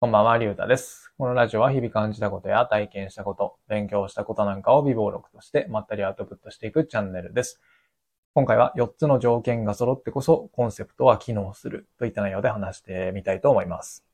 こんばんは、りゅうたです。このラジオは日々感じたことや体験したこと、勉強したことなんかを微暴録としてまったりアウトプットしていくチャンネルです。今回は4つの条件が揃ってこそコンセプトは機能するといった内容で話してみたいと思います。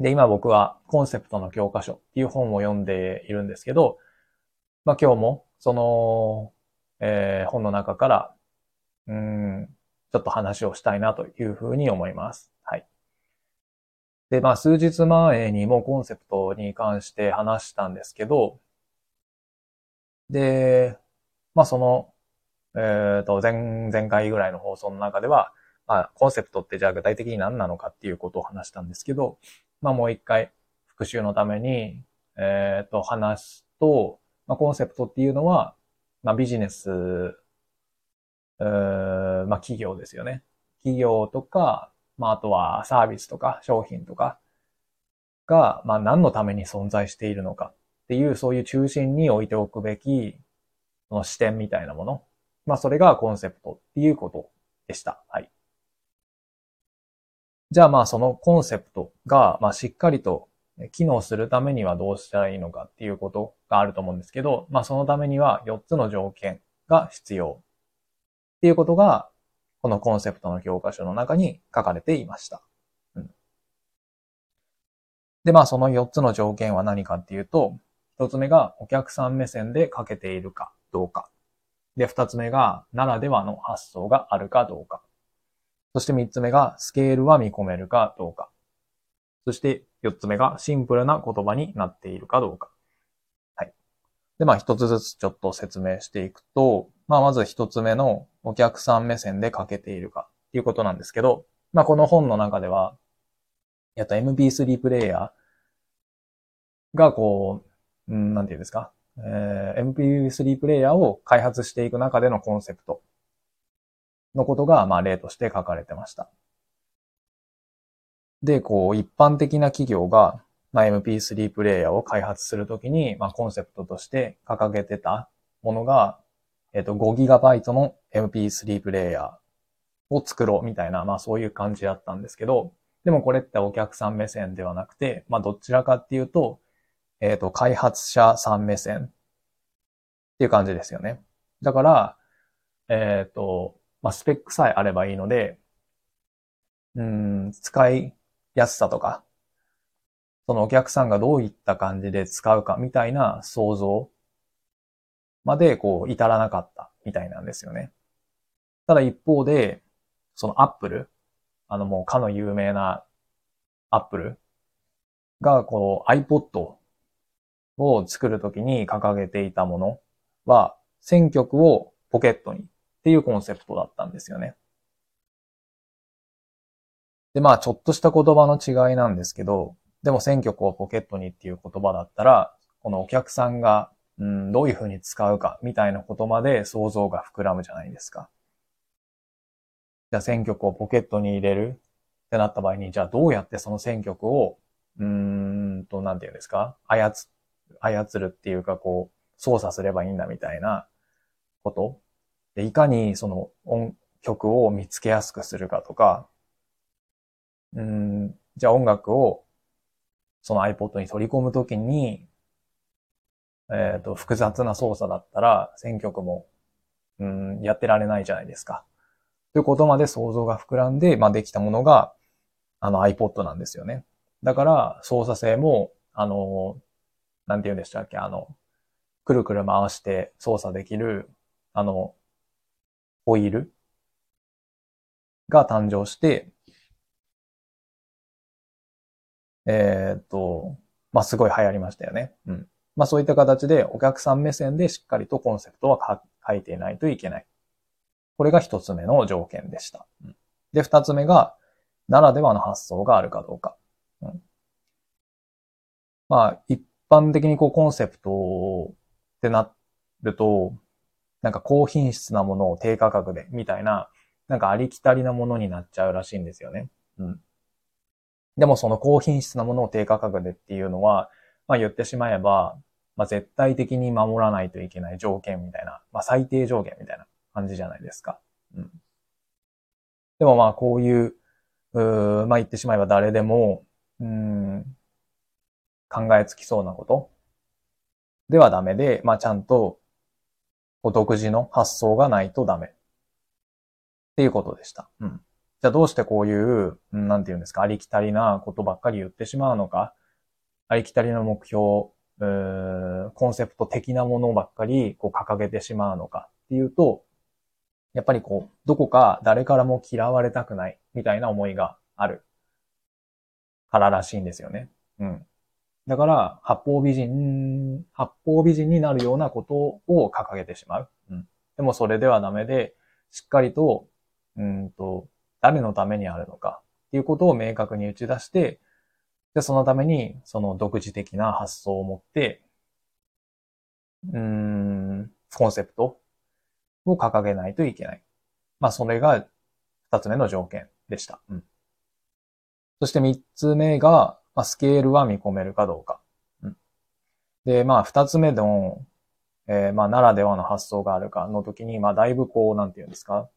で、今僕はコンセプトの教科書っていう本を読んでいるんですけど、まあ今日もその、えー本の中から、うん、ちょっと話をしたいなというふうに思います。で、まあ、数日前にもコンセプトに関して話したんですけど、で、まあ、その、えっと、前、前回ぐらいの放送の中では、まあ、コンセプトってじゃあ具体的に何なのかっていうことを話したんですけど、まあ、もう一回復習のために、えっと、話すと、まあ、コンセプトっていうのは、まあ、ビジネス、うーまあ、企業ですよね。企業とか、まあ、あとはサービスとか商品とかが、まあ、何のために存在しているのかっていう、そういう中心に置いておくべき、その視点みたいなもの。まあ、それがコンセプトっていうことでした。はい。じゃあ、まあ、そのコンセプトが、まあ、しっかりと機能するためにはどうしたらいいのかっていうことがあると思うんですけど、まあ、そのためには4つの条件が必要っていうことが、このコンセプトの教科書の中に書かれていました。うん、で、まあその4つの条件は何かっていうと、1つ目がお客さん目線で書けているかどうか。で、2つ目がならではの発想があるかどうか。そして3つ目がスケールは見込めるかどうか。そして4つ目がシンプルな言葉になっているかどうか。で、まあ一つずつちょっと説明していくと、まあまず一つ目のお客さん目線で書けているかっていうことなんですけど、まあこの本の中では、やった MP3 プレイヤーがこう、うん、なんていうんですか、えー MP3 プレイヤーを開発していく中でのコンセプトのことが、まあ例として書かれてました。で、こう、一般的な企業が、まあ、MP3 プレイヤーを開発するときに、まあ、コンセプトとして掲げてたものが、えっと、5GB の MP3 プレイヤーを作ろうみたいな、まあそういう感じだったんですけど、でもこれってお客さん目線ではなくて、まあどちらかっていうと、えっと、開発者さん目線っていう感じですよね。だから、えっと、まあスペックさえあればいいので、うん、使いやすさとか、そのお客さんがどういった感じで使うかみたいな想像までこう至らなかったみたいなんですよね。ただ一方で、そのアップル、あのもうかの有名なアップルがこう iPod を作るときに掲げていたものは選曲をポケットにっていうコンセプトだったんですよね。で、まあちょっとした言葉の違いなんですけど、でも選曲をポケットにっていう言葉だったら、このお客さんがうん、どういう風に使うかみたいなことまで想像が膨らむじゃないですか。じゃあ選曲をポケットに入れる？ってなった場合に、じゃあどうやってその選曲を、うーんと、なんていうんですか？操、操るっていうかこう、操作すればいいんだみたいなこと？で、いかにその音曲を見つけやすくするかとか、うん、じゃあ音楽をその iPod に取り込むときに、えっ、と、複雑な操作だったら、選曲も、うん、やってられないじゃないですか。ということまで想像が膨らんで、まあ、できたものが、あの iPod なんですよね。だから、操作性も、あの、なんて言うんでしたっけ、あの、くるくる回して操作できる、あの、ホイールが誕生して、えっ、と、まあ、すごい流行りましたよね。うん。まあそういった形でお客さん目線でしっかりとコンセプトは書いていないといけない。これが一つ目の条件でした。で、二つ目が、ならではの発想があるかどうか。うん、まあ一般的にこうコンセプトってなると、なんか高品質なものを低価格でみたいな、なんかありきたりなものになっちゃうらしいんですよね。うん。でもその高品質なものを低価格でっていうのは、まあ言ってしまえば、まあ、絶対的に守らないといけない条件みたいな、まあ、最低条件みたいな感じじゃないですか。うん。でもまあ、こういう、うまあ言ってしまえば誰でも、うん、考えつきそうなことではダメで、まあちゃんと、お独自の発想がないとダメ。っていうことでした。うん。じゃあどうしてこういう、なんて言うんですか、ありきたりなことばっかり言ってしまうのか、ありきたりの目標、コンセプト的なものばっかりこう掲げてしまうのか？っていうと、やっぱりこう、どこか誰からも嫌われたくないみたいな思いがあるかららしいんですよね。うん。だから、八方美人、八方美人になるようなことを掲げてしまう。うん。でもそれではダメで、しっかりと、うんと、誰のためにあるのかっていうことを明確に打ち出して、で、そのために、その独自的な発想を持って、うん、コンセプトを掲げないといけない。まあ、それが二つ目の条件でした。うん。そして三つ目が、まあ、スケールは見込めるかどうか。うん。で、まあ、二つ目の、えー、まあ、ならではの発想があるかの時に、まあ、だいぶこう、なんていうんですか、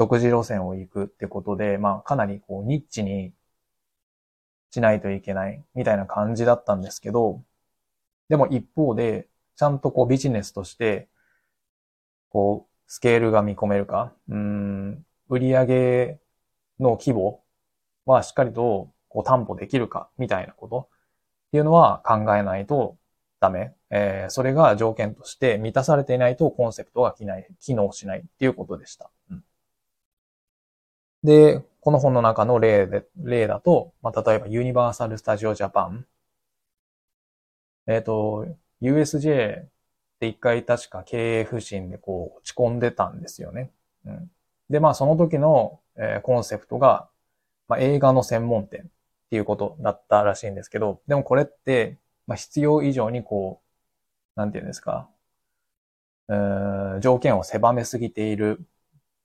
独自路線を行くってことで、まあ、かなりこう、ニッチにしないといけないみたいな感じだったんですけど、でも一方で、ちゃんとこうビジネスとして、こう、スケールが見込めるか、うん、売上の規模はしっかりとこう担保できるか、みたいなことっていうのは考えないとダメ。えー、それが条件として満たされていないとコンセプトが機能しないっていうことでした。うん、で、この本の中の例で、例だと、まあ、例えばユニバーサル・スタジオ・ジャパン。えっ、ー、と、USJ って一回確か経営不振でこう落ち込んでたんですよね。うん、で、まあその時の、えー、コンセプトが、まあ、映画の専門店っていうことだったらしいんですけど、でもこれって、まあ、必要以上にこう、なんていうんですか、うー条件を狭めすぎている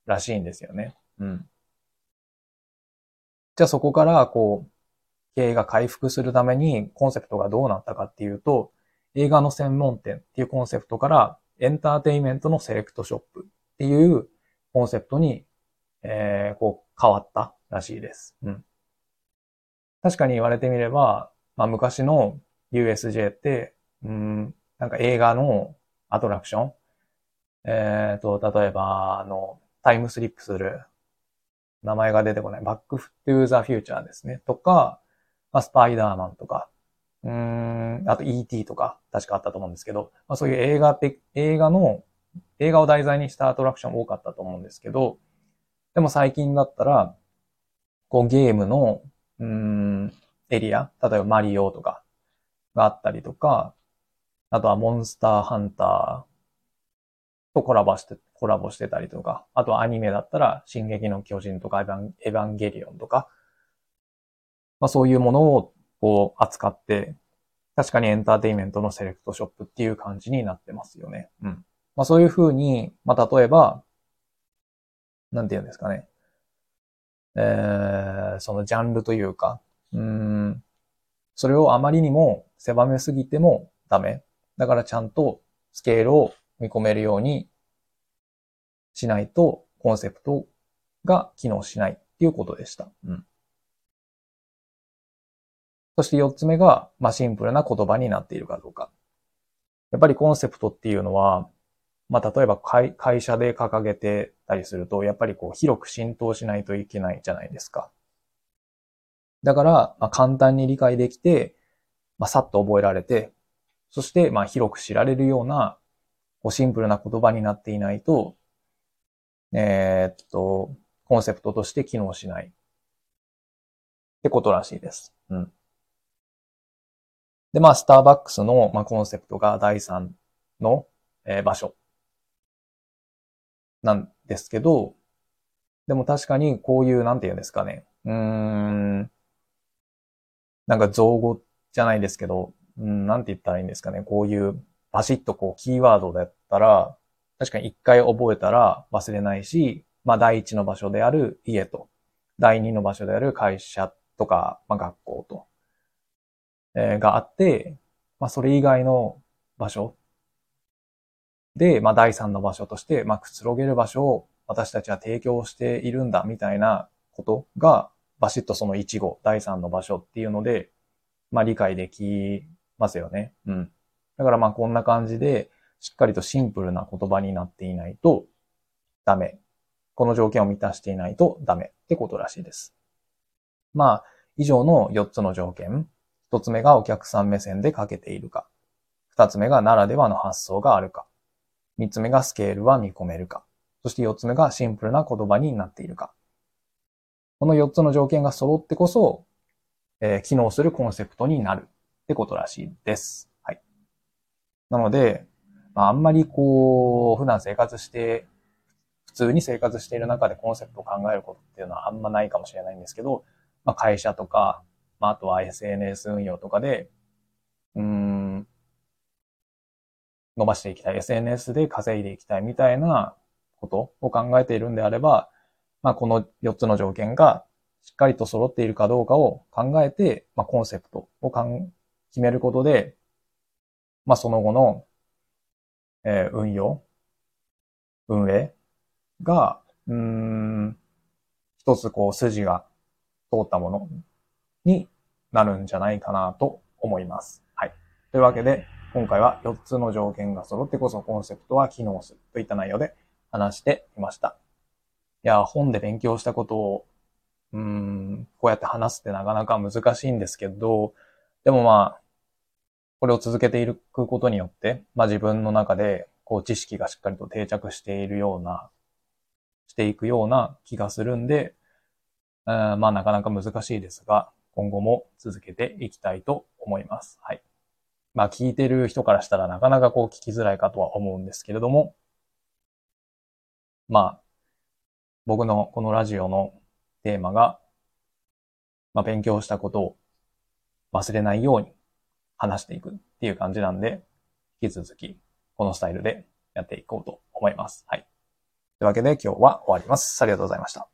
らしいんですよね。うん。じゃあそこから、こう、経営が回復するためにコンセプトがどうなったかっていうと、映画の専門店っていうコンセプトからエンターテイメントのセレクトショップっていうコンセプトに、えー、こう変わったらしいです。うん。確かに言われてみれば、まあ昔の USJ って、うん、なんか映画のアトラクションえっ、ー、と、例えば、あの、タイムスリップする名前が出てこない、バックフトゥーザフューチャーですね。とか、まあ、スパイダーマンとか、うん、あと ET とか、確かあったと思うんですけど、まあ、そういう映画って、映画の、映画を題材にしたアトラクション多かったと思うんですけど、でも最近だったら、こうゲームの、うん、エリア、例えばマリオとかがあったりとか、あとはモンスターハンターとコラボして、コラボしてたりとか、あとはアニメだったら、進撃の巨人とかエヴァンエヴァンゲリオンとか、まあそういうものをこう扱って、確かにエンターテイメントのセレクトショップっていう感じになってますよね。うん。まあそういうふうに、まあ例えば、なんて言うんですかね。えー、そのジャンルというか、うん、それをあまりにも狭めすぎてもダメ。だからちゃんとスケールを見込めるようにしないとコンセプトが機能しないっていうことでした。うん。そして四つ目が、まあ、シンプルな言葉になっているかどうか。やっぱりコンセプトっていうのは、まあ、例えば会会社で掲げてたりすると、やっぱりこう広く浸透しないといけないじゃないですか。だから、まあ、簡単に理解できて、まあ、さっと覚えられて、そして、まあ、広く知られるような、こうシンプルな言葉になっていないと、えー、っと、コンセプトとして機能しない。ってことらしいです。うん。で、まあ、スターバックスの、まあ、コンセプトが第3の、えー、場所なんですけど、でも確かにこういう、なんて言うんですかね。うーん、なんか造語じゃないですけど、うん、なんて言ったらいいんですかね。こういうバシッとこうキーワードだったら、確かに一回覚えたら忘れないし、まあ第一の場所である家と、第二の場所である会社とか、まあ学校と、えー、があって、まあ、それ以外の場所で、まあ、第三の場所として、まあ、くつろげる場所を私たちは提供しているんだ、みたいなことが、バシッとその1号、第3の場所っていうので、まあ理解できますよね。うん。だからまあこんな感じで、しっかりとシンプルな言葉になっていないとダメ。この条件を満たしていないとダメってことらしいです。まあ、以上の4つの条件。1つ目がお客さん目線で書けているか。2つ目がならではの発想があるか。3つ目がスケールは見込めるか。そして4つ目がシンプルな言葉になっているか。この4つの条件が揃ってこそ、えー、機能するコンセプトになるってことらしいです。なので、まあ、あんまりこう、普段生活して、普通に生活している中でコンセプトを考えることっていうのはあんまないかもしれないんですけど、まあ、会社とか、まあ、あとは SNS 運用とかで、うん、伸ばしていきたい、SNS で稼いでいきたいみたいなことを考えているんであれば、まあ、この4つの条件がしっかりと揃っているかどうかを考えて、まあ、コンセプトをかん決めることで、まあ、その後の、えー、運用、運営が、うん、一つこう筋が通ったものになるんじゃないかなと思います。はい。というわけで、今回は4つの条件が揃ってこそコンセプトは機能するといった内容で話してみました。いや、本で勉強したことを、うん、こうやって話すってなかなか難しいんですけど、でもまあ、これを続けていくことによって、まあ自分の中で、こう知識がしっかりと定着しているような、していくような気がするんで、うんまあなかなか難しいですが、今後も続けていきたいと思います。はい。まあ聞いてる人からしたらなかなかこう聞きづらいかとは思うんですけれども、まあ、僕のこのラジオのテーマが、まあ勉強したことを忘れないように話していくっていう感じなんで、引き続きこのスタイルでやっていこうと思います。はい。というわけで今日は終わります。ありがとうございました。